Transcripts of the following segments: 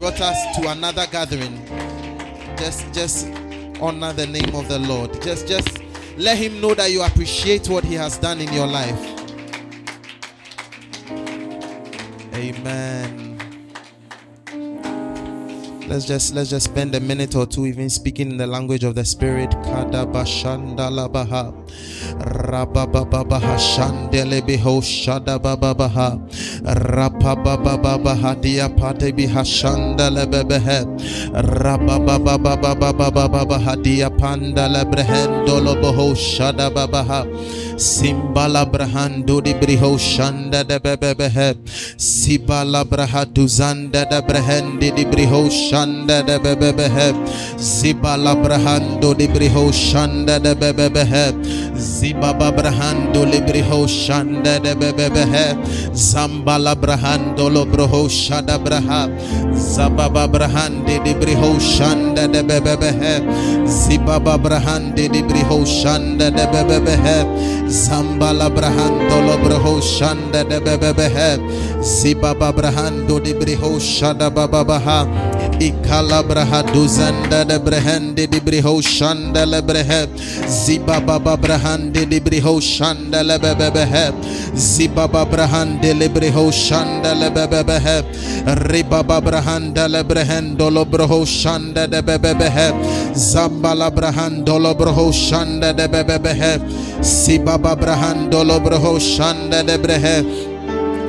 brought us to another gathering. Just just honor the name of the Lord. Just just let him know that you appreciate what he has done in your life. Amen. Let's just let's just spend a minute or two even speaking in the language of the spirit. Rabababaha shandelebeho shadababaha. Rapabababaha diapatebiha shandalebebehe. Rabababababababaha diapandalebrehendoloboho shadababaha. Simbala brahando di briho shanda de bebebehe. Sibala brahadu zanda de brehendi di briho shanda de bebebehe. Zibala brahando di briho shanda de bebebehe. Zibaba brahando briho shanda de bebebehe. Zambala brahando lo broho shada braha. Zababa brahandi di briho shanda de bebebehe. Zibaba brahandi di briho shanda de bebebehe. Zambala brahando lo broho shanda de bebebehe. Zibaba brahando di briho shada bababaha. Ikala brahadu zanda de brehende di briho shanda le. Zibaba brahande di briho shanda le. Zibaba brahande le briho shanda le. Ribaba brahanda le brehendo lo broho shanda de bebebehe. Zambala brahando lo broho shanda de bebebehe. Sibaba brahando lo broho shanda de brehe.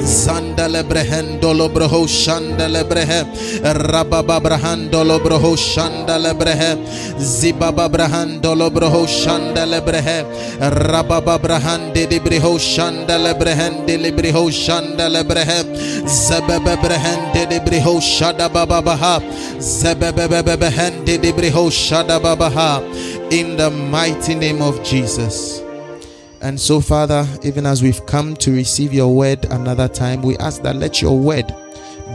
Zandale brehendo lo broho shandale brehe Rababa brahando lo broho shandale brehe Zibaba brahando lo broho shandale brehe Rababa brahande di briho shandale brehende li briho Zebebe brehende di briho shadababa baha Zebebe brehende di briho In the mighty name of Jesus. And so, Father, even as we've come to receive your word another time, we ask that let your word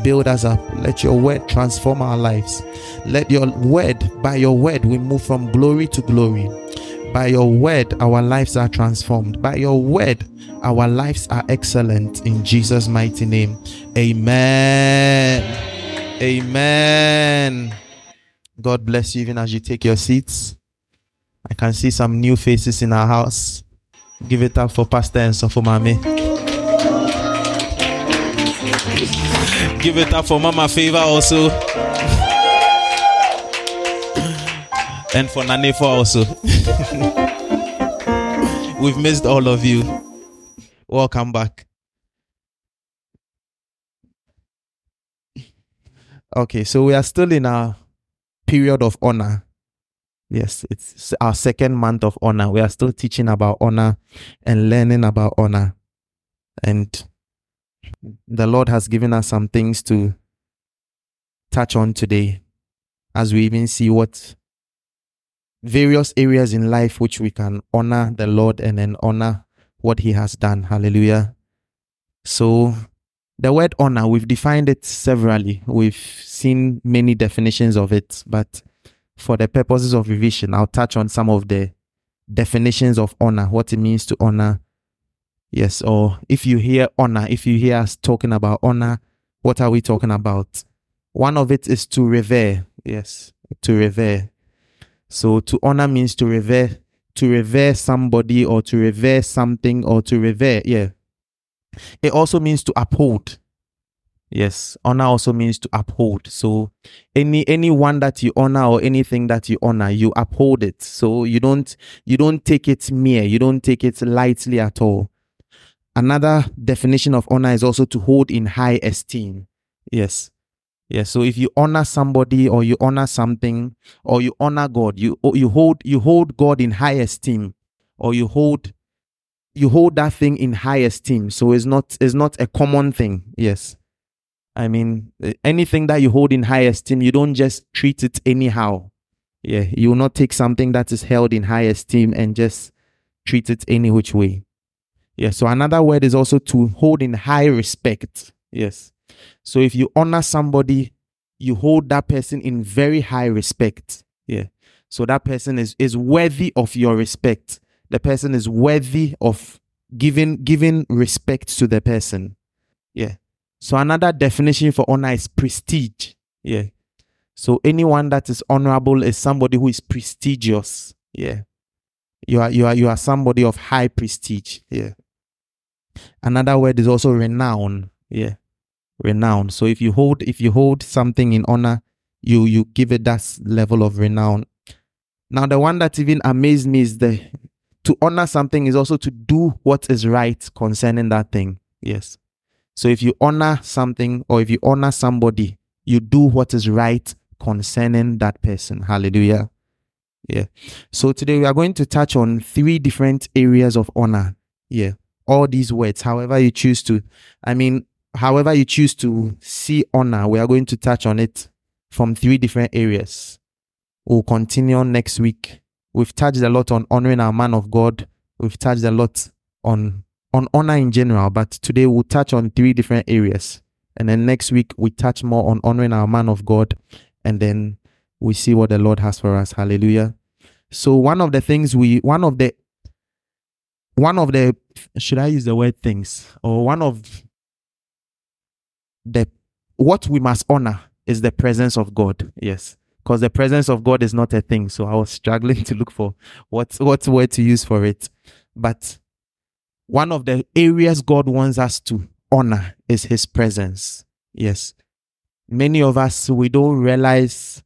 build us up. Let your word transform our lives. Let your word, by your word, we move from glory to glory. By your word, our lives are transformed. By your word, our lives are excellent. In Jesus' mighty name. Amen. Amen. God bless you even as you take your seats. I can see some new faces in our house. Give it up for Pastor and for Mommy. Give it up for Mama Favor also. and for Nanefa also. We've missed all of you. Welcome back. Okay, so we are still in our period of honor. Yes, it's our second month of honor. We are still teaching about honor and learning about honor. And the Lord has given us some things to touch on today as we even see what various areas in life which we can honor the Lord and then honor what He has done. Hallelujah. So, the word honor, we've defined it severally. We've seen many definitions of it, but for the purposes of revision, I'll touch on some of the definitions of honor, what it means to honor. Yes, or if you hear honor, if you hear us talking about honor, what are we talking about? One of it is to revere. Yes, to revere. So to honor means to revere, to revere somebody or to revere something or to revere. Yeah. It also means to uphold. Yes, honor also means to uphold. So any anyone that you honor or anything that you honor, you uphold it. So you don't you don't take it mere, you don't take it lightly at all. Another definition of honor is also to hold in high esteem. Yes. Yes. So if you honor somebody or you honor something or you honor God, you you hold you hold God in high esteem or you hold you hold that thing in high esteem. So it's not it's not a common thing. Yes. I mean, eh, anything that you hold in high esteem, you don't just treat it anyhow. Yeah, you will not take something that is held in high esteem and just treat it any which way. Yeah, so another word is also to hold in high respect. Yes. So if you honor somebody, you hold that person in very high respect. Yeah. So that person is is worthy of your respect. The person is worthy of giving giving respect to the person. Yeah. So another definition for honor is prestige. Yeah. So anyone that is honorable is somebody who is prestigious. Yeah. You are you are you are somebody of high prestige. Yeah. Another word is also renown. Yeah. Renown. So if you hold if you hold something in honor, you you give it that level of renown. Now the one that even amazed me is the to honor something is also to do what is right concerning that thing. Yes. So if you honor something or if you honor somebody, you do what is right concerning that person. Hallelujah. Yeah. So today we are going to touch on three different areas of honor. Yeah. All these words, however you choose to, I mean, however you choose to see honor, we are going to touch on it from three different areas. We'll continue on next week. We've touched a lot on honoring our man of God. We've touched a lot on on honor in general, but today we'll touch on three different areas. And then next week we touch more on honoring our man of God and then we see what the Lord has for us. Hallelujah. So one of the things we one of the one of the should I use the word things or one of the what we must honor is the presence of God. Yes. Because the presence of God is not a thing. So I was struggling to look for what what word to use for it. But one of the areas God wants us to honor is his presence. Yes. Many of us we don't realize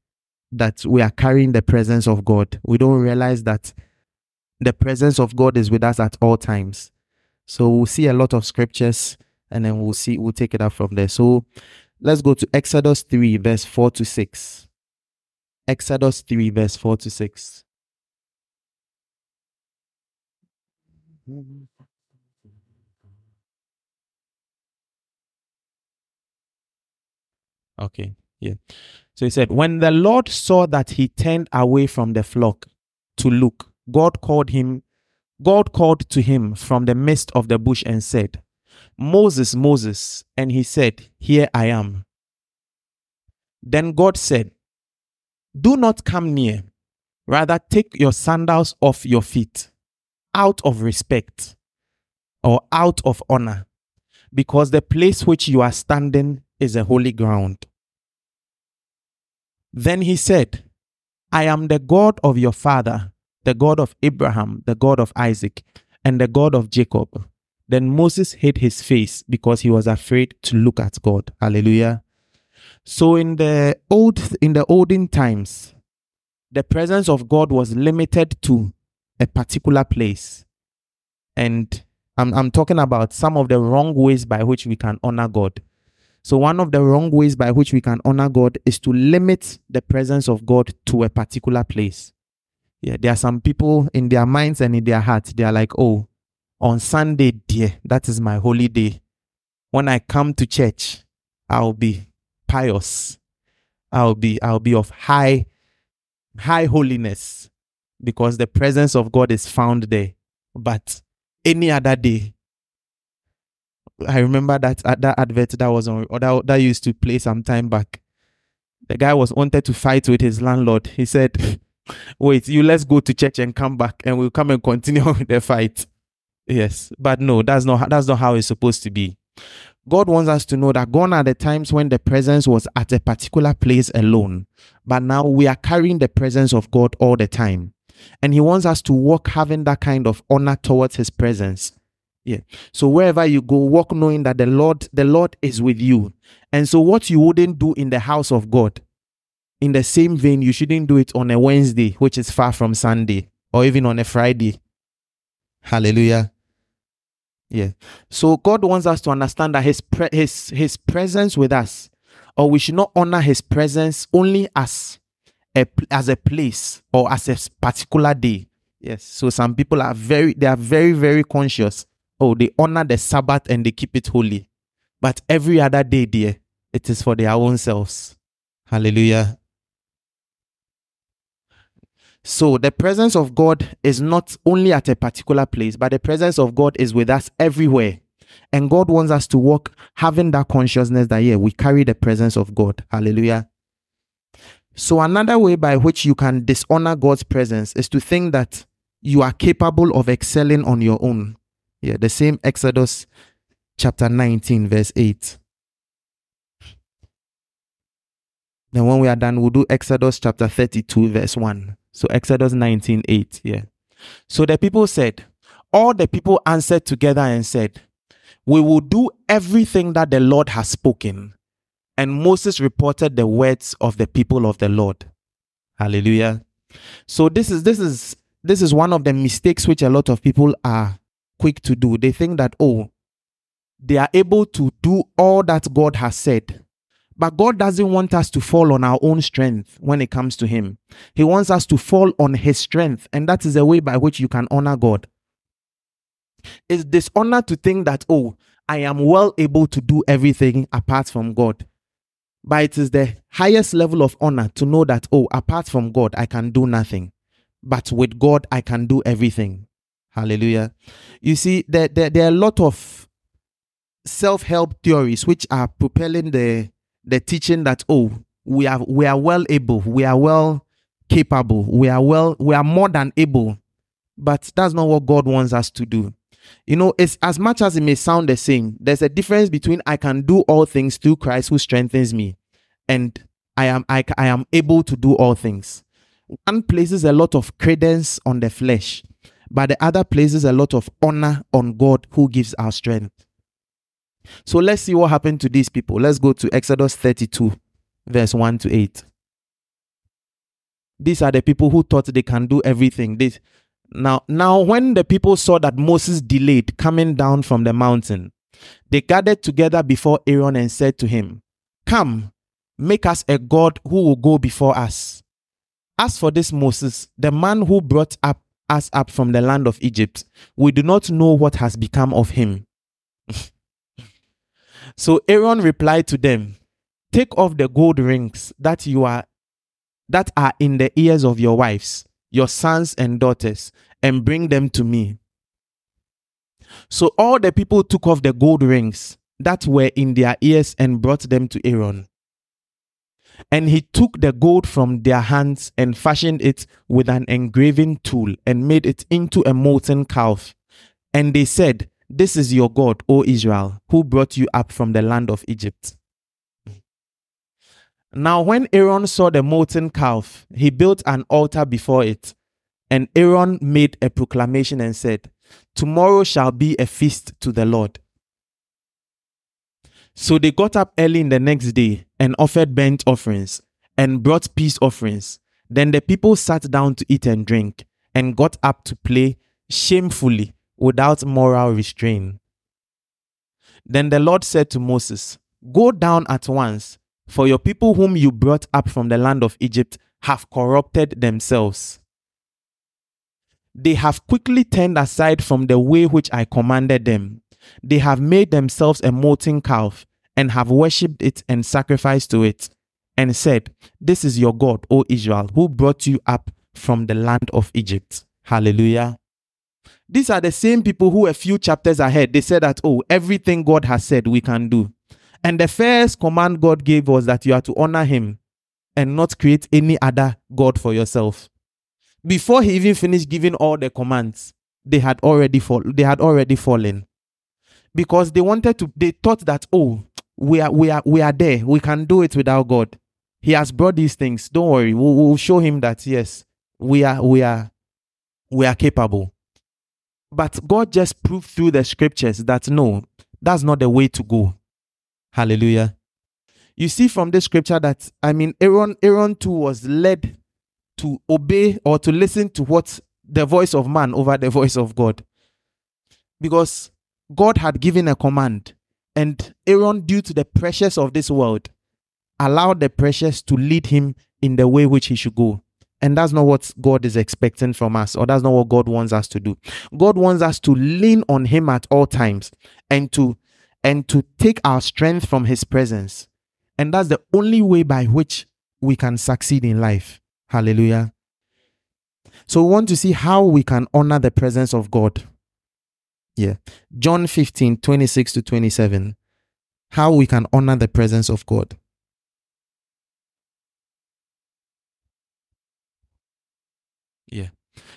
that we are carrying the presence of God. We don't realize that the presence of God is with us at all times. So we'll see a lot of scriptures and then we'll see we'll take it up from there. So let's go to Exodus 3 verse 4 to 6. Exodus 3 verse 4 to 6. Okay, yeah. So he said, When the Lord saw that he turned away from the flock to look, God called him, God called to him from the midst of the bush and said, Moses, Moses. And he said, Here I am. Then God said, Do not come near. Rather, take your sandals off your feet, out of respect or out of honor, because the place which you are standing is a holy ground. Then he said, I am the God of your father, the God of Abraham, the God of Isaac, and the God of Jacob. Then Moses hid his face because he was afraid to look at God. Hallelujah. So in the old in the olden times, the presence of God was limited to a particular place. And I'm, I'm talking about some of the wrong ways by which we can honor God. So, one of the wrong ways by which we can honor God is to limit the presence of God to a particular place. Yeah, there are some people in their minds and in their hearts, they are like, oh, on Sunday, dear, that is my holy day. When I come to church, I'll be pious. I'll be I'll be of high high holiness because the presence of God is found there. But any other day, I remember that uh, that advert that was on or that, that used to play some time back. The guy was wanted to fight with his landlord. He said, "Wait, you let's go to church and come back, and we'll come and continue the fight." Yes, but no, that's not that's not how it's supposed to be. God wants us to know that gone are the times when the presence was at a particular place alone, but now we are carrying the presence of God all the time. And He wants us to walk having that kind of honor towards His presence. Yeah. So wherever you go, walk knowing that the Lord, the Lord is with you. And so what you wouldn't do in the house of God, in the same vein, you shouldn't do it on a Wednesday, which is far from Sunday, or even on a Friday. Hallelujah. Yeah. So God wants us to understand that his pre- his his presence with us or we should not honor his presence only as a as a place or as a particular day. Yes. So some people are very they are very very conscious oh, they honor the Sabbath and they keep it holy. But every other day, dear, it is for their own selves. Hallelujah. So the presence of God is not only at a particular place, but the presence of God is with us everywhere. And God wants us to walk having that consciousness that, yeah, we carry the presence of God. Hallelujah. So, another way by which you can dishonor God's presence is to think that you are capable of excelling on your own. Yeah, the same Exodus chapter 19, verse 8. Then when we are done, we'll do Exodus chapter 32, verse 1. So Exodus 19, 8. Yeah. So the people said, all the people answered together and said, We will do everything that the Lord has spoken. And Moses reported the words of the people of the Lord. Hallelujah. So this is this is this is one of the mistakes which a lot of people are quick to do. They think that oh, they are able to do all that God has said. But God doesn't want us to fall on our own strength when it comes to Him. He wants us to fall on His strength, and that is a way by which you can honor God. It's dishonor to think that, oh, I am well able to do everything apart from God. But it is the highest level of honor to know that, oh, apart from God, I can do nothing. But with God, I can do everything. Hallelujah. You see, there, there, there are a lot of self help theories which are propelling the, the teaching that, oh, we are, we are well able, we are well capable, we are well, we are more than able. But that's not what God wants us to do. You know, it's as much as it may sound the same, there's a difference between I can do all things through Christ who strengthens me and I am I, I am able to do all things. One places a lot of credence on the flesh, but the other places a lot of honor on God who gives our strength. So let's see what happened to these people. Let's go to Exodus 32, verse 1 to 8. These are the people who thought they can do everything. This now, now when the people saw that Moses delayed coming down from the mountain, they gathered together before Aaron and said to him, Come, make us a God who will go before us. As for this Moses, the man who brought up us up from the land of Egypt, we do not know what has become of him. so Aaron replied to them, Take off the gold rings that you are that are in the ears of your wives your sons and daughters, and bring them to me. So all the people took off the gold rings that were in their ears and brought them to Aaron. And he took the gold from their hands and fashioned it with an engraving tool and made it into a molten calf. And they said, This is your God, O Israel, who brought you up from the land of Egypt. Now, when Aaron saw the molten calf, he built an altar before it. And Aaron made a proclamation and said, Tomorrow shall be a feast to the Lord. So they got up early in the next day and offered burnt offerings and brought peace offerings. Then the people sat down to eat and drink and got up to play shamefully without moral restraint. Then the Lord said to Moses, Go down at once for your people whom you brought up from the land of Egypt have corrupted themselves. They have quickly turned aside from the way which I commanded them. They have made themselves a molten calf and have worshipped it and sacrificed to it, and said, This is your God, O Israel, who brought you up from the land of Egypt. Hallelujah. These are the same people who, a few chapters ahead, they said that, Oh, everything God has said we can do. And the first command God gave was that you are to honor him and not create any other God for yourself. Before he even finished giving all the commands, they had already fall, they had already fallen. Because they wanted to, they thought that, oh, we are we are we are there. We can do it without God. He has brought these things. Don't worry. We'll, we'll show him that yes, we are we are we are capable. But God just proved through the scriptures that no, that's not the way to go. Hallelujah. You see from this scripture that I mean Aaron Aaron too was led to obey or to listen to what the voice of man over the voice of God. Because God had given a command and Aaron due to the pressures of this world allowed the pressures to lead him in the way which he should go. And that's not what God is expecting from us, or that's not what God wants us to do. God wants us to lean on Him at all times and to and to take our strength from His presence. And that's the only way by which we can succeed in life. Hallelujah. So we want to see how we can honor the presence of God. Yeah. John 15, 26 to 27. How we can honor the presence of God. Yeah.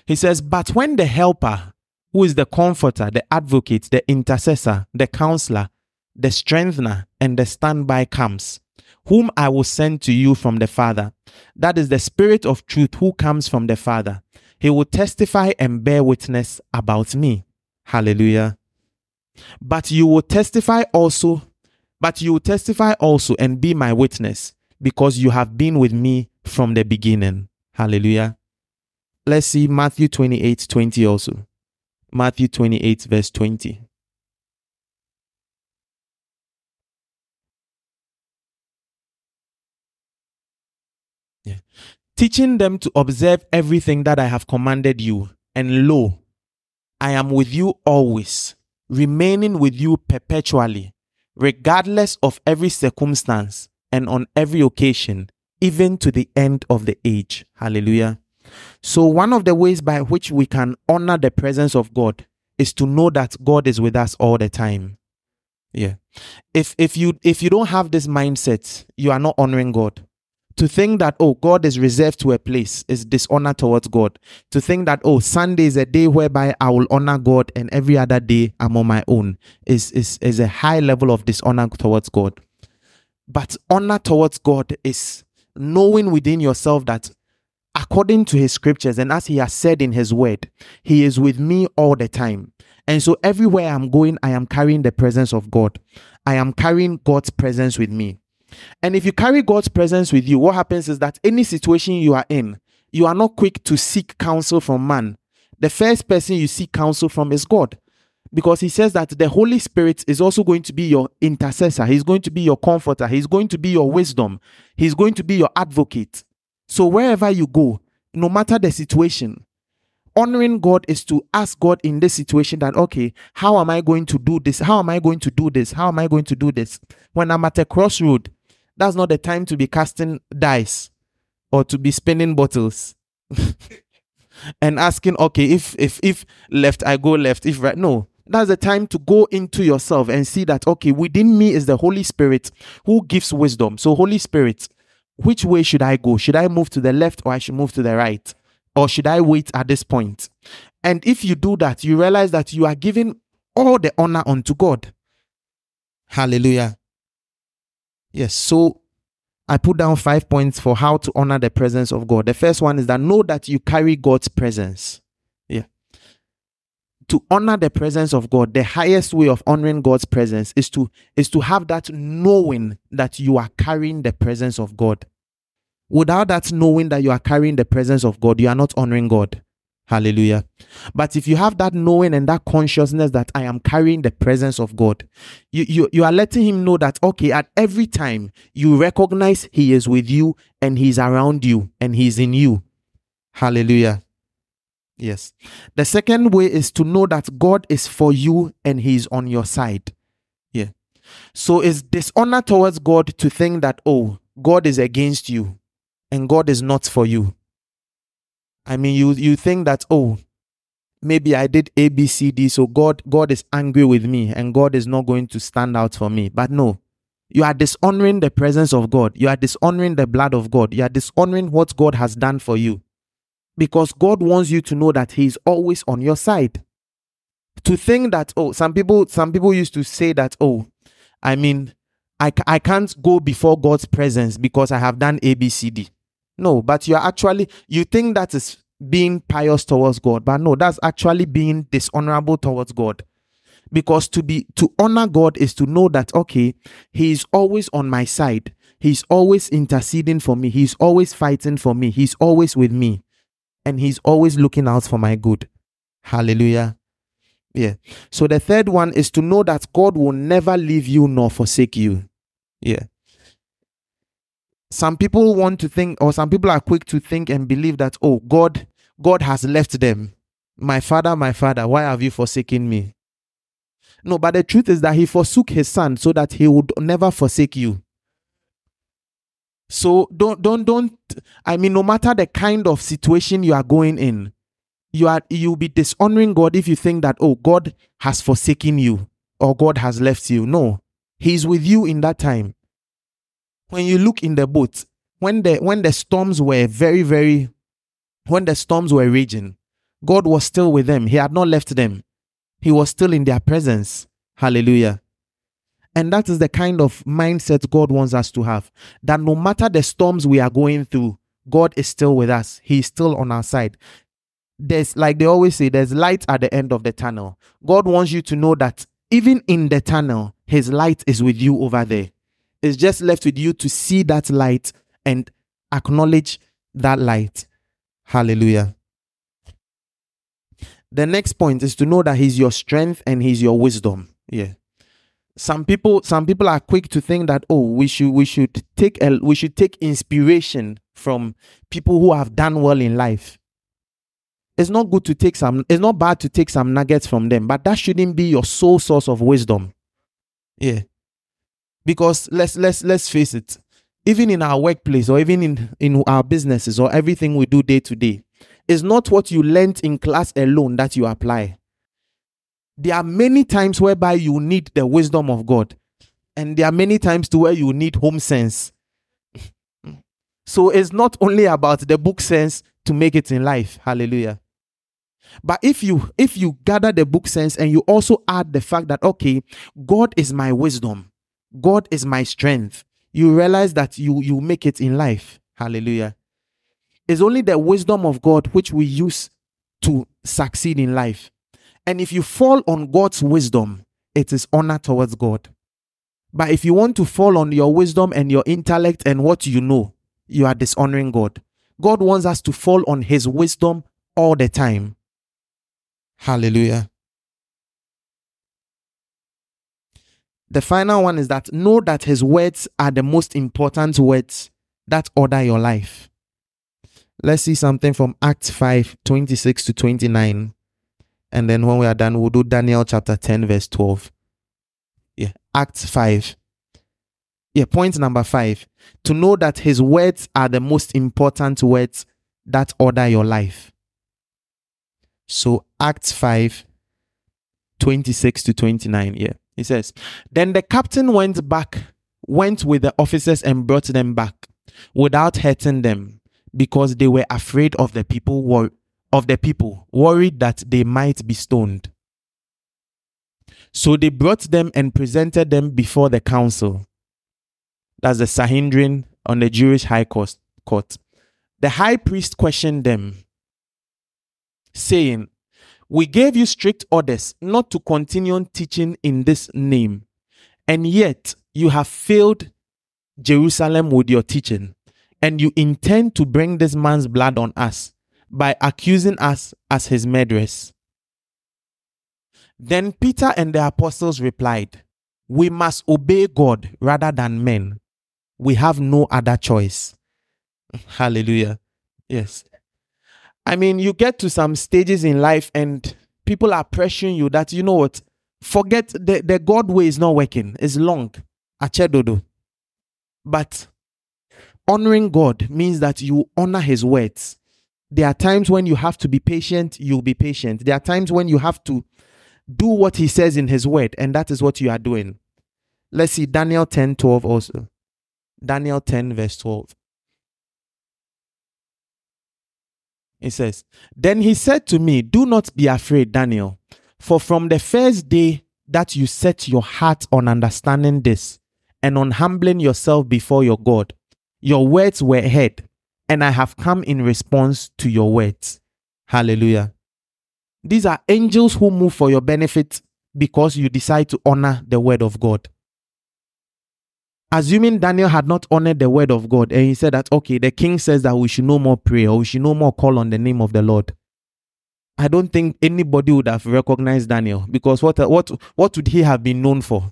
He says, But when the helper, who is the comforter, the advocate, the intercessor, the counselor, the strengthener, and the standby comes, whom I will send to you from the Father. That is the Spirit of truth who comes from the Father. He will testify and bear witness about me. Hallelujah. But you will testify also, but you will testify also and be my witness because you have been with me from the beginning. Hallelujah. Let's see Matthew 28 20 also. Matthew 28, verse 20. Yeah. Teaching them to observe everything that I have commanded you. And lo, I am with you always, remaining with you perpetually, regardless of every circumstance and on every occasion, even to the end of the age. Hallelujah. So, one of the ways by which we can honor the presence of God is to know that God is with us all the time. Yeah. If if you if you don't have this mindset, you are not honoring God. To think that oh God is reserved to a place is dishonor towards God. To think that oh Sunday is a day whereby I will honor God and every other day I'm on my own is is is a high level of dishonor towards God. But honor towards God is knowing within yourself that according to his scriptures and as he has said in his word, he is with me all the time. And so everywhere I'm going, I am carrying the presence of God. I am carrying God's presence with me. And if you carry God's presence with you, what happens is that any situation you are in, you are not quick to seek counsel from man. The first person you seek counsel from is God. Because he says that the Holy Spirit is also going to be your intercessor. He's going to be your comforter. He's going to be your wisdom. He's going to be your advocate. So wherever you go, no matter the situation, honoring God is to ask God in this situation that, okay, how am I going to do this? How am I going to do this? How am I going to do this? When I'm at a crossroad, that's not the time to be casting dice or to be spinning bottles and asking, okay, if if if left, I go left. If right, no. That's the time to go into yourself and see that okay, within me is the Holy Spirit who gives wisdom. So, Holy Spirit, which way should I go? Should I move to the left or I should move to the right? Or should I wait at this point? And if you do that, you realize that you are giving all the honor unto God. Hallelujah. Yes, so I put down five points for how to honor the presence of God. The first one is that know that you carry God's presence. Yeah. To honor the presence of God, the highest way of honoring God's presence is to is to have that knowing that you are carrying the presence of God. Without that knowing that you are carrying the presence of God, you are not honoring God. Hallelujah. But if you have that knowing and that consciousness that I am carrying the presence of God, you, you, you are letting him know that, okay, at every time you recognize he is with you and he's around you and he's in you. Hallelujah. Yes. The second way is to know that God is for you and he's on your side. Yeah. So it's dishonor towards God to think that, oh, God is against you and God is not for you. I mean, you you think that oh, maybe I did A B C D, so God God is angry with me and God is not going to stand out for me. But no, you are dishonoring the presence of God. You are dishonoring the blood of God. You are dishonoring what God has done for you, because God wants you to know that He is always on your side. To think that oh, some people some people used to say that oh, I mean, I I can't go before God's presence because I have done A B C D. No, but you're actually, you think that is being pious towards God, but no, that's actually being dishonorable towards God. Because to be, to honor God is to know that, okay, He is always on my side. He's always interceding for me. He's always fighting for me. He's always with me. And He's always looking out for my good. Hallelujah. Yeah. So the third one is to know that God will never leave you nor forsake you. Yeah some people want to think or some people are quick to think and believe that oh god god has left them. My father my father why have you forsaken me? No but the truth is that he forsook his son so that he would never forsake you. So don't don't don't i mean no matter the kind of situation you are going in you are you'll be dishonoring god if you think that oh god has forsaken you or god has left you. No he's with you in that time when you look in the boat, when the when the storms were very, very when the storms were raging, God was still with them. He had not left them. He was still in their presence. Hallelujah. And that is the kind of mindset God wants us to have. That no matter the storms we are going through, God is still with us. He's still on our side. There's, like they always say, there's light at the end of the tunnel. God wants you to know that even in the tunnel, His light is with you over there. It's just left with you to see that light and acknowledge that light. Hallelujah. The next point is to know that He's your strength and He's your wisdom. Yeah some people some people are quick to think that oh we should we should take a, we should take inspiration from people who have done well in life it's not good to take some it's not bad to take some nuggets from them but that shouldn't be your sole source of wisdom yeah because let's let's let's face it even in our workplace or even in in our businesses or everything we do day to day it's not what you learned in class alone that you apply there are many times whereby you need the wisdom of God, and there are many times to where you need home sense. so it's not only about the book sense to make it in life. Hallelujah. But if you if you gather the book sense and you also add the fact that okay, God is my wisdom, God is my strength, you realize that you you make it in life. Hallelujah. It's only the wisdom of God which we use to succeed in life. And if you fall on God's wisdom, it is honor towards God. But if you want to fall on your wisdom and your intellect and what you know, you are dishonoring God. God wants us to fall on His wisdom all the time. Hallelujah. The final one is that know that His words are the most important words that order your life. Let's see something from Acts 5 26 to 29. And then when we are done, we'll do Daniel chapter 10, verse 12. Yeah, Acts 5. Yeah, point number five to know that his words are the most important words that order your life. So, Acts 5 26 to 29. Yeah, he says, Then the captain went back, went with the officers and brought them back without hurting them because they were afraid of the people were of the people, worried that they might be stoned. So they brought them and presented them before the council. That's the Sanhedrin on the Jewish high court. The high priest questioned them, saying, We gave you strict orders not to continue teaching in this name, and yet you have filled Jerusalem with your teaching, and you intend to bring this man's blood on us by accusing us as his murderers. Then Peter and the apostles replied, We must obey God rather than men. We have no other choice. Hallelujah. Yes. I mean, you get to some stages in life and people are pressuring you that, you know what, forget the, the God way is not working. It's long. Achedodo. But honoring God means that you honor his words there are times when you have to be patient, you'll be patient. There are times when you have to do what he says in his word, and that is what you are doing. Let's see Daniel 10 12 also. Daniel 10, verse 12. It says, Then he said to me, Do not be afraid, Daniel, for from the first day that you set your heart on understanding this and on humbling yourself before your God, your words were heard and I have come in response to your words. Hallelujah. These are angels who move for your benefit because you decide to honor the word of God. Assuming Daniel had not honored the word of God and he said that, okay, the king says that we should no more pray or we should no more call on the name of the Lord. I don't think anybody would have recognized Daniel because what, uh, what, what would he have been known for?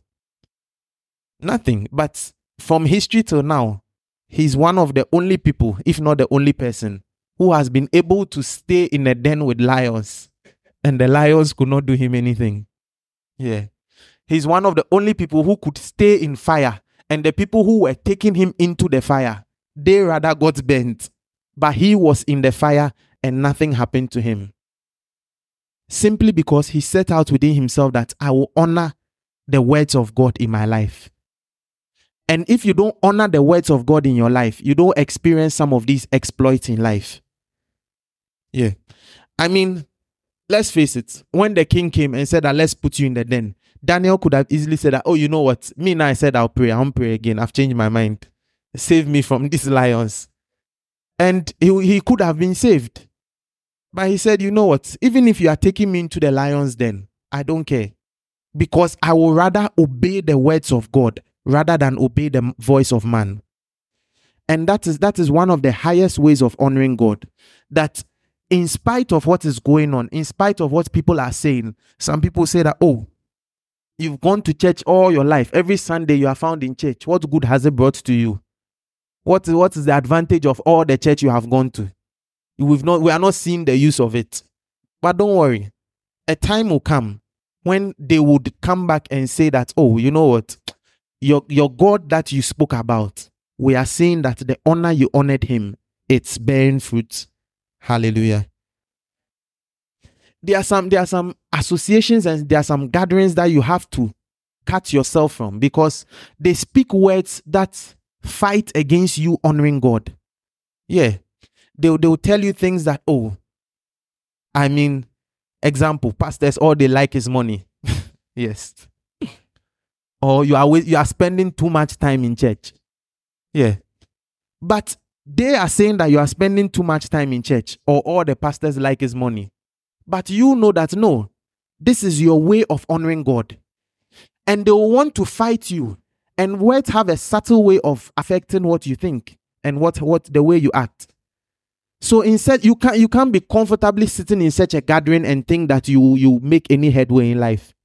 Nothing. But from history till now, he's one of the only people, if not the only person, who has been able to stay in a den with lions and the lions could not do him anything. Yeah. He's one of the only people who could stay in fire and the people who were taking him into the fire, they rather got burnt. But he was in the fire and nothing happened to him. Simply because he set out within himself that I will honor the words of God in my life. And if you don't honor the words of God in your life, you don't experience some of these exploits in life. Yeah. I mean, let's face it. When the king came and said that let's put you in the den, Daniel could have easily said that, oh, you know what? Me now I said I'll pray. I won't pray again. I've changed my mind. Save me from these lions. And he, he could have been saved. But he said, you know what? Even if you are taking me into the lions then I don't care. Because I will rather obey the words of God rather than obey the voice of man. And that is that is one of the highest ways of honoring God. That in spite of what is going on, in spite of what people are saying, some people say that, oh, you've gone to church all your life. Every Sunday you are found in church. What good has it brought to you? What, what is the advantage of all the church you have gone to? We've not, we are not seeing the use of it. But don't worry. A time will come when they would come back and say that, oh, you know what? Your, your God that you spoke about, we are seeing that the honor you honored him, it's bearing fruit. Hallelujah. There are some there are some associations and there are some gatherings that you have to cut yourself from because they speak words that fight against you honoring God. Yeah. They'll, they'll tell you things that, oh, I mean, example, pastors, all they like is money. yes. or you are you are spending too much time in church. Yeah. But they are saying that you are spending too much time in church or all the pastors like is money. But you know that no, this is your way of honoring God. And they will want to fight you. And words have a subtle way of affecting what you think and what, what the way you act. So instead, you can't you can't be comfortably sitting in such a gathering and think that you you make any headway in life.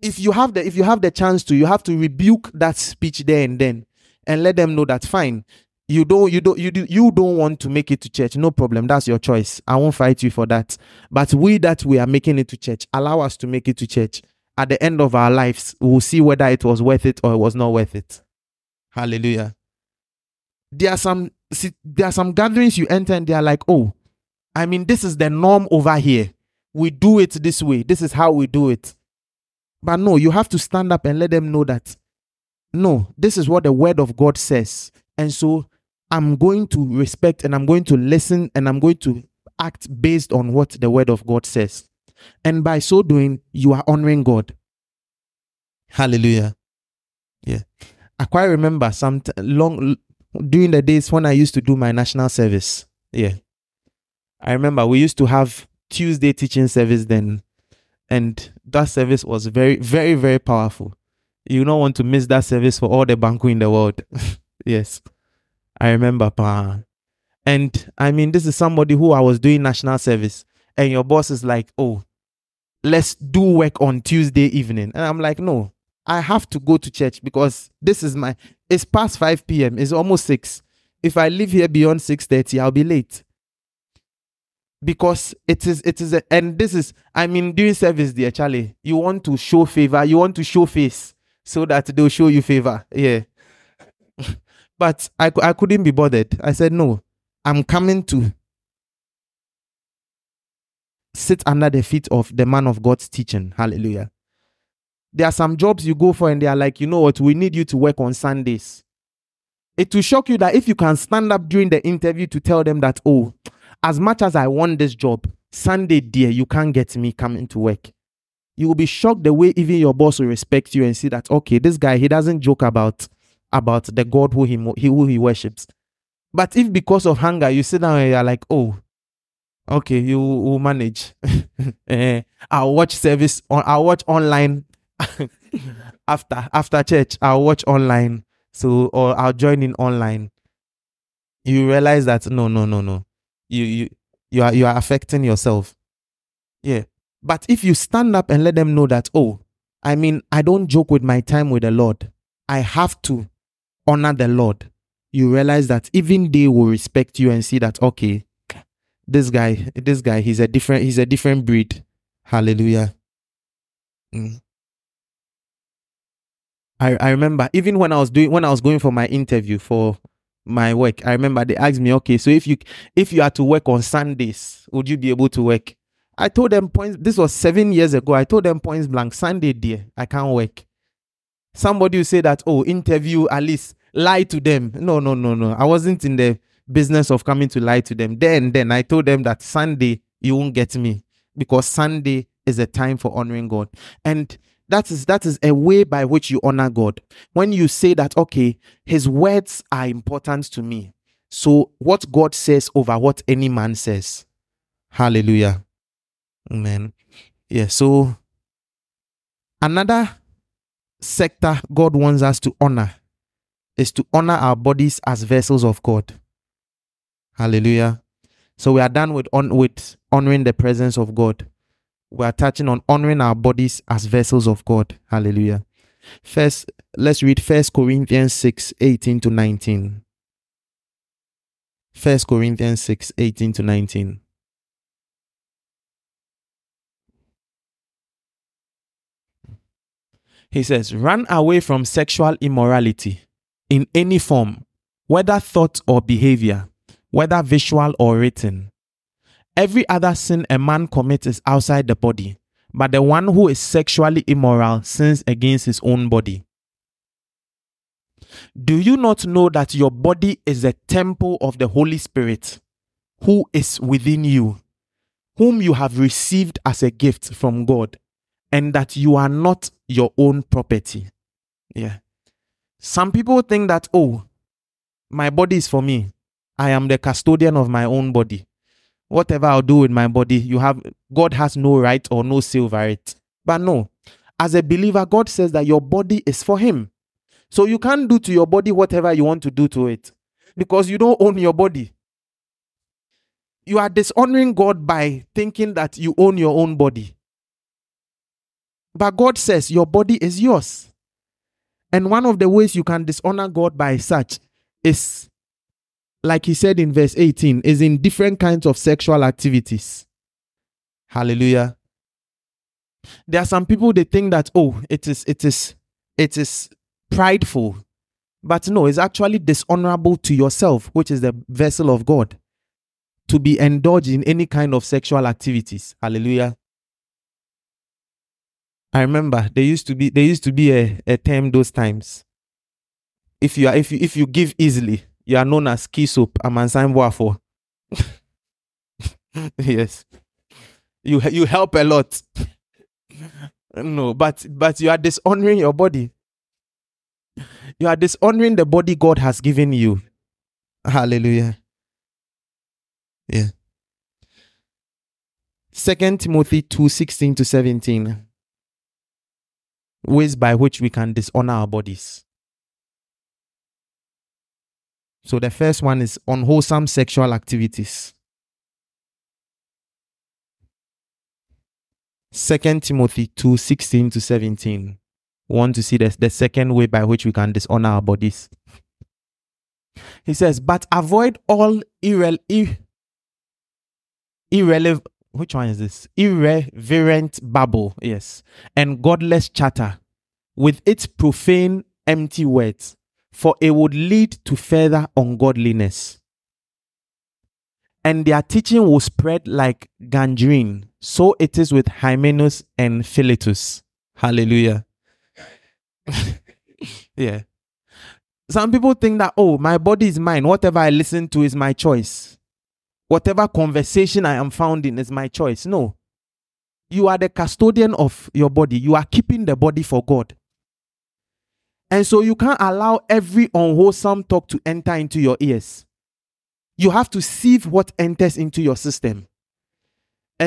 If you have the if you have the chance to, you have to rebuke that speech there and then and let them know that fine. You don't you don't you do you don't want to make it to church. No problem. That's your choice. I won't fight you for that. But we that we are making it to church, allow us to make it to church. At the end of our lives, we'll see whether it was worth it or it was not worth it. Hallelujah. There are some see, there are some gatherings you enter and they are like, oh, I mean, this is the norm over here. We do it this way. This is how we do it. But no, you have to stand up and let them know that no, this is what the word of God says. And so I'm going to respect and I'm going to listen and I'm going to act based on what the word of God says. And by so doing, you are honoring God. Hallelujah. Yeah. I quite remember some t- long during the days when I used to do my national service. Yeah. I remember we used to have Tuesday teaching service then. And that service was very, very, very powerful. You don't want to miss that service for all the banku in the world. yes. I remember. Pa. And I mean, this is somebody who I was doing national service. And your boss is like, oh, let's do work on Tuesday evening. And I'm like, no, I have to go to church because this is my it's past 5 p.m. It's almost 6. If I leave here beyond 6:30, I'll be late. Because it is it is a, and this is I mean doing service dear Charlie, you want to show favor, you want to show face so that they'll show you favor. Yeah. but I I couldn't be bothered. I said no. I'm coming to sit under the feet of the man of God's teaching. Hallelujah. There are some jobs you go for and they are like, you know what, we need you to work on Sundays. It will shock you that if you can stand up during the interview to tell them that, oh, as much as I want this job, Sunday, dear, you can't get me coming to work. You will be shocked the way even your boss will respect you and see that, okay, this guy, he doesn't joke about about the God who he, who he worships. But if because of hunger you sit down and you're like, oh, okay, you will manage. uh, I'll watch service on I'll watch online after after church, I'll watch online. So or I'll join in online. You realize that no, no, no, no. You you you are you are affecting yourself. Yeah. But if you stand up and let them know that, oh, I mean, I don't joke with my time with the Lord. I have to honor the Lord. You realize that even they will respect you and see that, okay, this guy, this guy, he's a different, he's a different breed. Hallelujah. Mm. I, I remember even when I was doing when I was going for my interview for my work, I remember they asked me, okay, so if you if you had to work on Sundays, would you be able to work? I told them points. This was seven years ago. I told them points blank. Sunday, dear, I can't work. Somebody will say that, oh, interview Alice, lie to them. No, no, no, no. I wasn't in the business of coming to lie to them. Then, then I told them that Sunday you won't get me because Sunday is a time for honoring God. And That is that is a way by which you honor God. When you say that, okay, his words are important to me. So what God says over what any man says. Hallelujah. Amen. Yeah, so another sector God wants us to honor is to honor our bodies as vessels of God. Hallelujah. So we are done with on with honoring the presence of God. We are touching on honoring our bodies as vessels of God. Hallelujah. First, let's read First Corinthians 6, 18 to 19. First Corinthians 6, 18 to 19. He says, Run away from sexual immorality in any form, whether thought or behavior, whether visual or written. Every other sin a man commits is outside the body, but the one who is sexually immoral sins against his own body. Do you not know that your body is a temple of the Holy Spirit who is within you, whom you have received as a gift from God, and that you are not your own property? Yeah. Some people think that, oh, my body is for me. I am the custodian of my own body. Whatever I'll do with my body, you have God has no right or no say over it. But no, as a believer, God says that your body is for Him. So you can't do to your body whatever you want to do to it because you don't own your body. You are dishonoring God by thinking that you own your own body. But God says your body is yours. And one of the ways you can dishonor God by such is, like he said in verse 18, is in different kinds of sexual activities. Hallelujah. There are some people they think that, oh, it is, it is, it is prideful. But no, it's actually dishonorable to yourself, which is the vessel of God, to be indulged in any kind of sexual activities. Hallelujah. I remember there used to be there used to be a, a term those times. If you are if you if you give easily, you are known as key soap amansan for. yes. You you help a lot. no, but but you are dishonoring your body. You are dishonoring the body God has given you. Hallelujah. Yeah. Second Timothy 2 16 to 17 ways by which we can dishonor our bodies. So the first one is unwholesome sexual activities. Second Timothy 2 16 to 17. We want to see the, the second way by which we can dishonor our bodies. He says, but avoid all irre- ir- irrelevant which one is this? Irreverent babble, yes, and godless chatter with its profane, empty words, for it would lead to further ungodliness. And their teaching will spread like gangrene. So it is with Hymenaeus and Philetus. Hallelujah. yeah. Some people think that, oh, my body is mine. Whatever I listen to is my choice. Whatever conversation I am found in is my choice. No. You are the custodian of your body. You are keeping the body for God. And so you can't allow every unwholesome talk to enter into your ears. You have to sieve what enters into your system.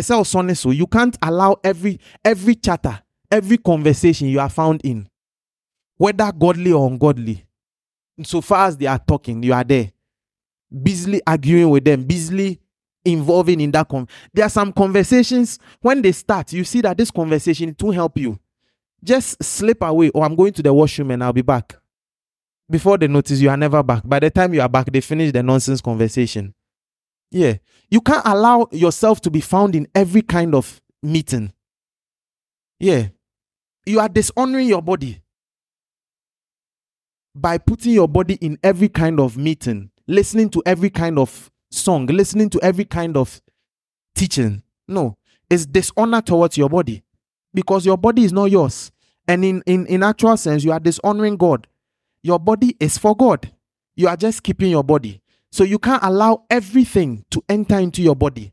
Sonny, so you can't allow every every chatter, every conversation you are found in, whether godly or ungodly. So far as they are talking, you are there busily arguing with them, busily involving in that. Con- there are some conversations when they start, you see that this conversation it won't help you. Just slip away, or oh, I'm going to the washroom and I'll be back. Before they notice, you are never back. By the time you are back, they finish the nonsense conversation. Yeah. You can't allow yourself to be found in every kind of meeting. Yeah. You are dishonoring your body by putting your body in every kind of meeting listening to every kind of song, listening to every kind of teaching. No, it's dishonor towards your body because your body is not yours. And in, in, in actual sense, you are dishonoring God. Your body is for God. You are just keeping your body. So you can't allow everything to enter into your body.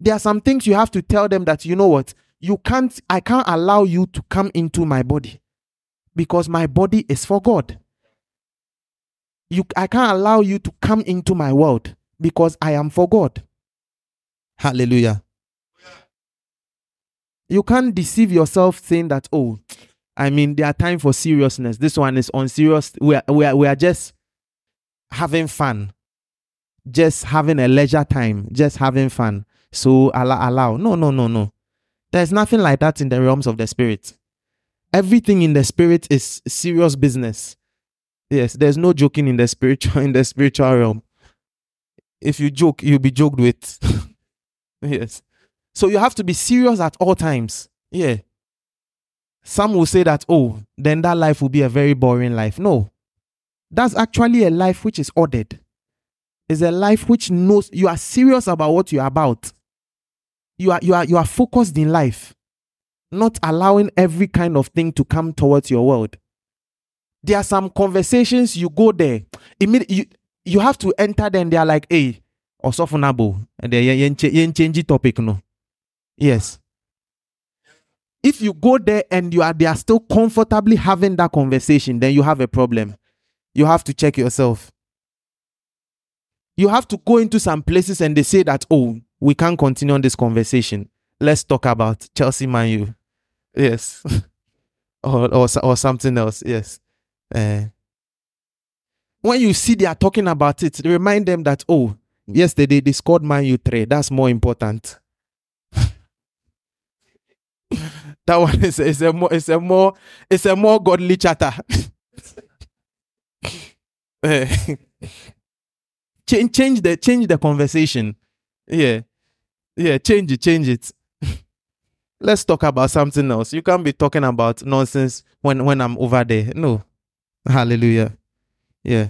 There are some things you have to tell them that, you know what, you can't I can't allow you to come into my body because my body is for God. You I can't allow you to come into my world because I am for God. Hallelujah. You can't deceive yourself saying that, oh, I mean, there are time for seriousness. This one is on serious. We are, we are, we are just having fun, just having a leisure time, just having fun. So allow, allow. No, no, no, no. There's nothing like that in the realms of the spirit. Everything in the spirit is serious business. Yes, there's no joking in the spiritual in the spiritual realm. If you joke, you'll be joked with. yes. So you have to be serious at all times. Yeah. Some will say that, oh, then that life will be a very boring life. No. That's actually a life which is ordered. It's a life which knows you are serious about what you're about. You are you are you are focused in life, not allowing every kind of thing to come towards your world. There are some conversations you go there, immediately you, you have to enter them. They are like, hey, osofunabo, and they change topic no. Yes. If you go there and you are they are still comfortably having that conversation, then you have a problem. You have to check yourself. You have to go into some places and they say that, oh, we can't continue on this conversation. Let's talk about Chelsea Man. Yes. or, or, or something else. Yes. Uh, when you see they are talking about it, they remind them that, oh, yesterday they scored Man U 3. That's more important. that one is, is a more it's a more it's a more godly chatter. change change the change the conversation. Yeah. Yeah, change it, change it. Let's talk about something else. You can't be talking about nonsense when when I'm over there. No. Hallelujah. Yeah.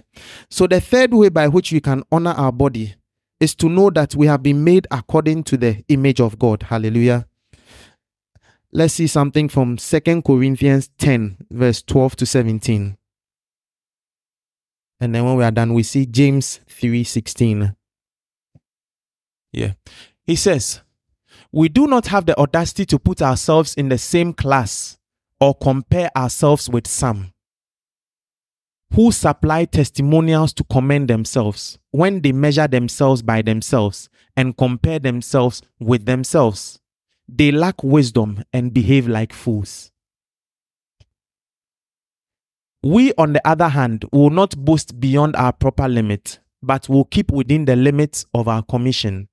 So the third way by which we can honor our body is to know that we have been made according to the image of God. Hallelujah. Let's see something from Second Corinthians 10, verse 12 to 17. And then when we are done, we see James 3:16. Yeah. He says, We do not have the audacity to put ourselves in the same class or compare ourselves with some who supply testimonials to commend themselves when they measure themselves by themselves and compare themselves with themselves. They lack wisdom and behave like fools. We, on the other hand, will not boast beyond our proper limit, but will keep within the limits of our commission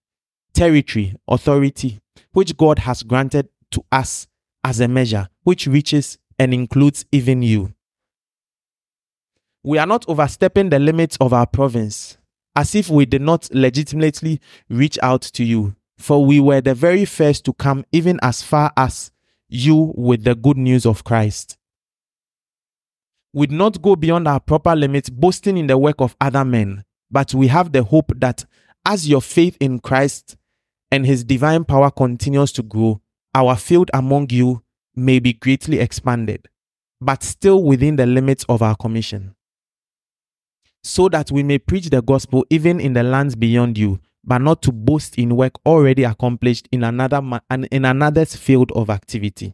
territory, authority, which God has granted to us as a measure, which reaches and includes even you. We are not overstepping the limits of our province, as if we did not legitimately reach out to you, for we were the very first to come even as far as you with the good news of Christ. We did not go beyond our proper limits, boasting in the work of other men, but we have the hope that as your faith in Christ and his divine power continues to grow, our field among you may be greatly expanded, but still within the limits of our commission. So that we may preach the gospel even in the lands beyond you, but not to boast in work already accomplished in another ma- in another's field of activity.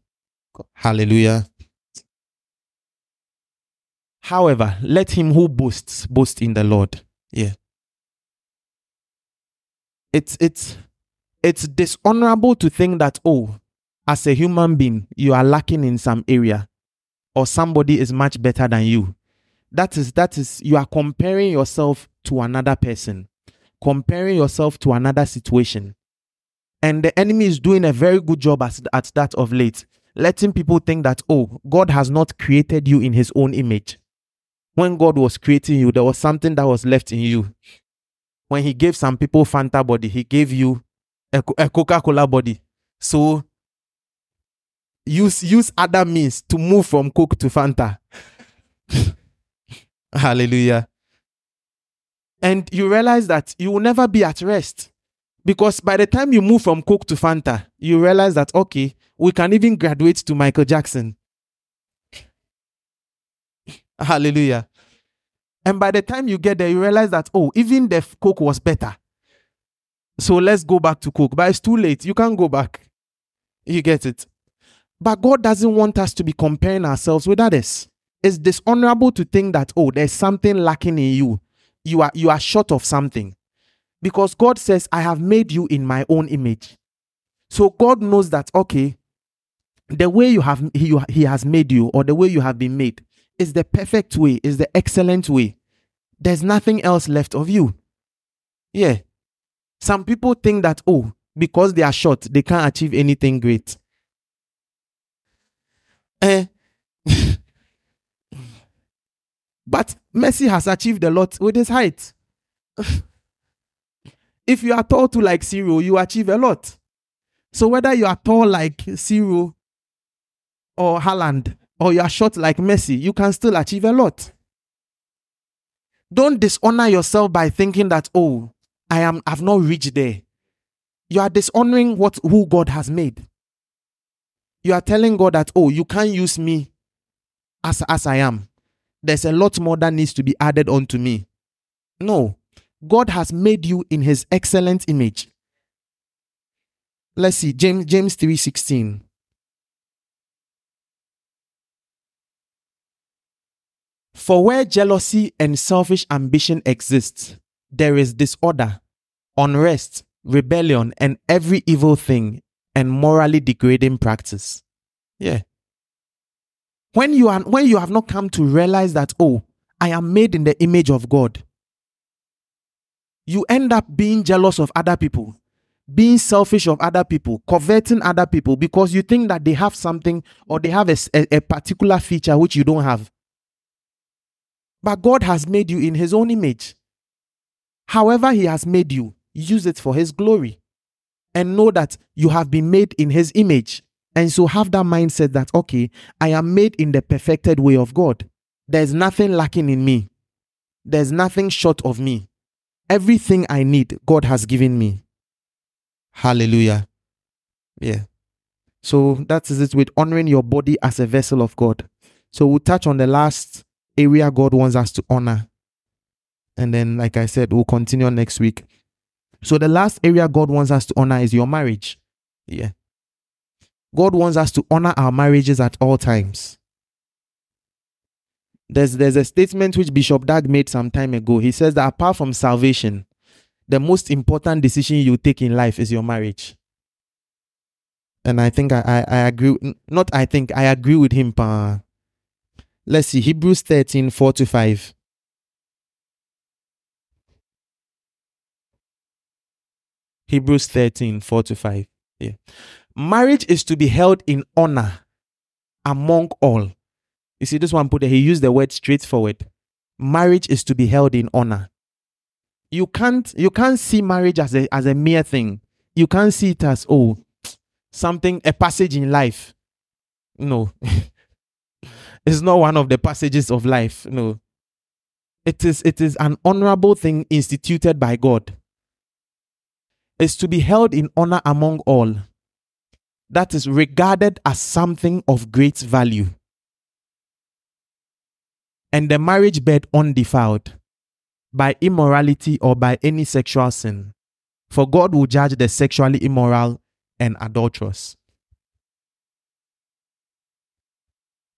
Hallelujah. However, let him who boasts boast in the Lord. Yeah. It's it's it's dishonorable to think that, oh, as a human being, you are lacking in some area or somebody is much better than you. That is, that is, you are comparing yourself to another person, comparing yourself to another situation. And the enemy is doing a very good job at, at that of late, letting people think that, oh, God has not created you in his own image. When God was creating you, there was something that was left in you. When he gave some people Fanta body, he gave you a, a Coca-Cola body. So use use other means to move from Coke to Fanta. Hallelujah. And you realize that you will never be at rest. Because by the time you move from Coke to Fanta, you realize that, okay, we can even graduate to Michael Jackson. Hallelujah. And by the time you get there, you realize that, oh, even the Coke was better. So let's go back to Coke. But it's too late. You can't go back. You get it. But God doesn't want us to be comparing ourselves with others. It's dishonorable to think that, oh, there's something lacking in you. You are you are short of something. Because God says, I have made you in my own image. So God knows that, okay, the way you have he, he has made you or the way you have been made is the perfect way, is the excellent way. There's nothing else left of you. Yeah. Some people think that, oh, because they are short, they can't achieve anything great. Eh. But Messi has achieved a lot with his height. if you are tall to like zero, you achieve a lot. So whether you are tall like zero or Haaland or you are short like Messi, you can still achieve a lot. Don't dishonor yourself by thinking that, oh, I am I've not reached there. You are dishonoring what who God has made. You are telling God that, oh, you can't use me as, as I am. There's a lot more that needs to be added onto me. No. God has made you in his excellent image. Let's see, James James 3:16. For where jealousy and selfish ambition exist, there is disorder, unrest, rebellion, and every evil thing and morally degrading practice. Yeah. When you are when you have not come to realize that, oh, I am made in the image of God, you end up being jealous of other people, being selfish of other people, coveting other people because you think that they have something or they have a, a, a particular feature which you don't have. But God has made you in His own image. However, He has made you, use it for His glory. And know that you have been made in His image. And so have that mindset that, okay, I am made in the perfected way of God. There's nothing lacking in me, there's nothing short of me. Everything I need, God has given me. Hallelujah. Yeah. So that is it with honoring your body as a vessel of God. So we'll touch on the last area God wants us to honor. And then, like I said, we'll continue next week. So, the last area God wants us to honor is your marriage. Yeah. God wants us to honor our marriages at all times. There's, there's a statement which Bishop Dag made some time ago. He says that apart from salvation, the most important decision you take in life is your marriage. And I think I, I, I agree. Not I think, I agree with him. Pa. Let's see, Hebrews 13, 4 to 5. Hebrews 13, 4 to 5. Yeah. Marriage is to be held in honor among all. You see, this one put it, he used the word straightforward. Marriage is to be held in honor. You can't you can't see marriage as a as a mere thing. You can't see it as oh something a passage in life. No. It's not one of the passages of life. No. It is, it is an honorable thing instituted by God. It's to be held in honor among all. That is regarded as something of great value. And the marriage bed undefiled by immorality or by any sexual sin. For God will judge the sexually immoral and adulterous.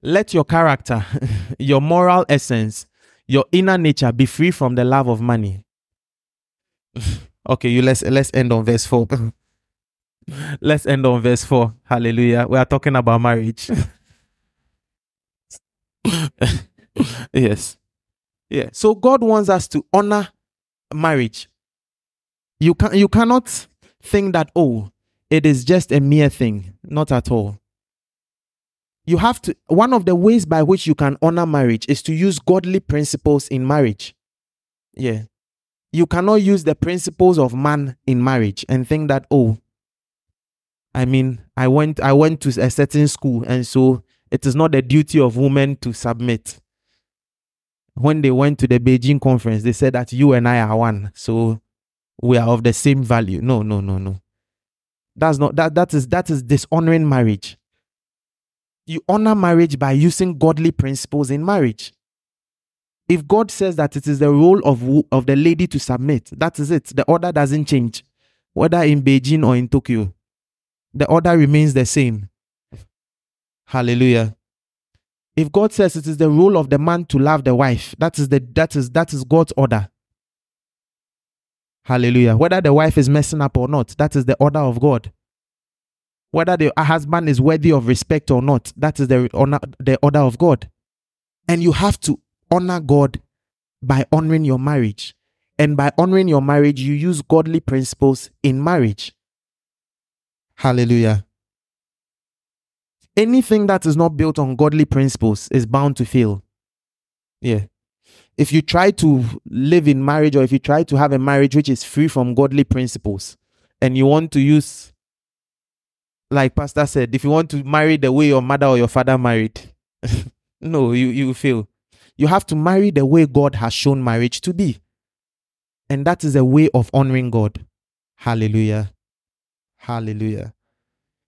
Let your character, your moral essence, your inner nature be free from the love of money. okay, you let's let's end on verse 4. let's end on verse 4. Hallelujah. We are talking about marriage. yes. Yeah. So God wants us to honor marriage. You can you cannot think that oh, it is just a mere thing. Not at all you have to one of the ways by which you can honor marriage is to use godly principles in marriage yeah you cannot use the principles of man in marriage and think that oh i mean i went i went to a certain school and so it is not the duty of women to submit when they went to the beijing conference they said that you and i are one so we are of the same value no no no no that's not that that is that is dishonoring marriage you honor marriage by using godly principles in marriage. If God says that it is the role of, of the lady to submit, that is it. The order doesn't change, whether in Beijing or in Tokyo. The order remains the same. Hallelujah. If God says it is the role of the man to love the wife, that is the that is that is God's order. Hallelujah. Whether the wife is messing up or not, that is the order of God. Whether the husband is worthy of respect or not, that is the honor, the order of God. And you have to honor God by honoring your marriage. And by honoring your marriage, you use godly principles in marriage. Hallelujah. Anything that is not built on godly principles is bound to fail. Yeah. If you try to live in marriage or if you try to have a marriage which is free from godly principles and you want to use like pastor said if you want to marry the way your mother or your father married no you you fail. You have to marry the way god has shown marriage to be. And that is a way of honoring god. Hallelujah hallelujah.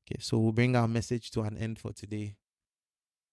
Okay so we'll bring our message to an end for today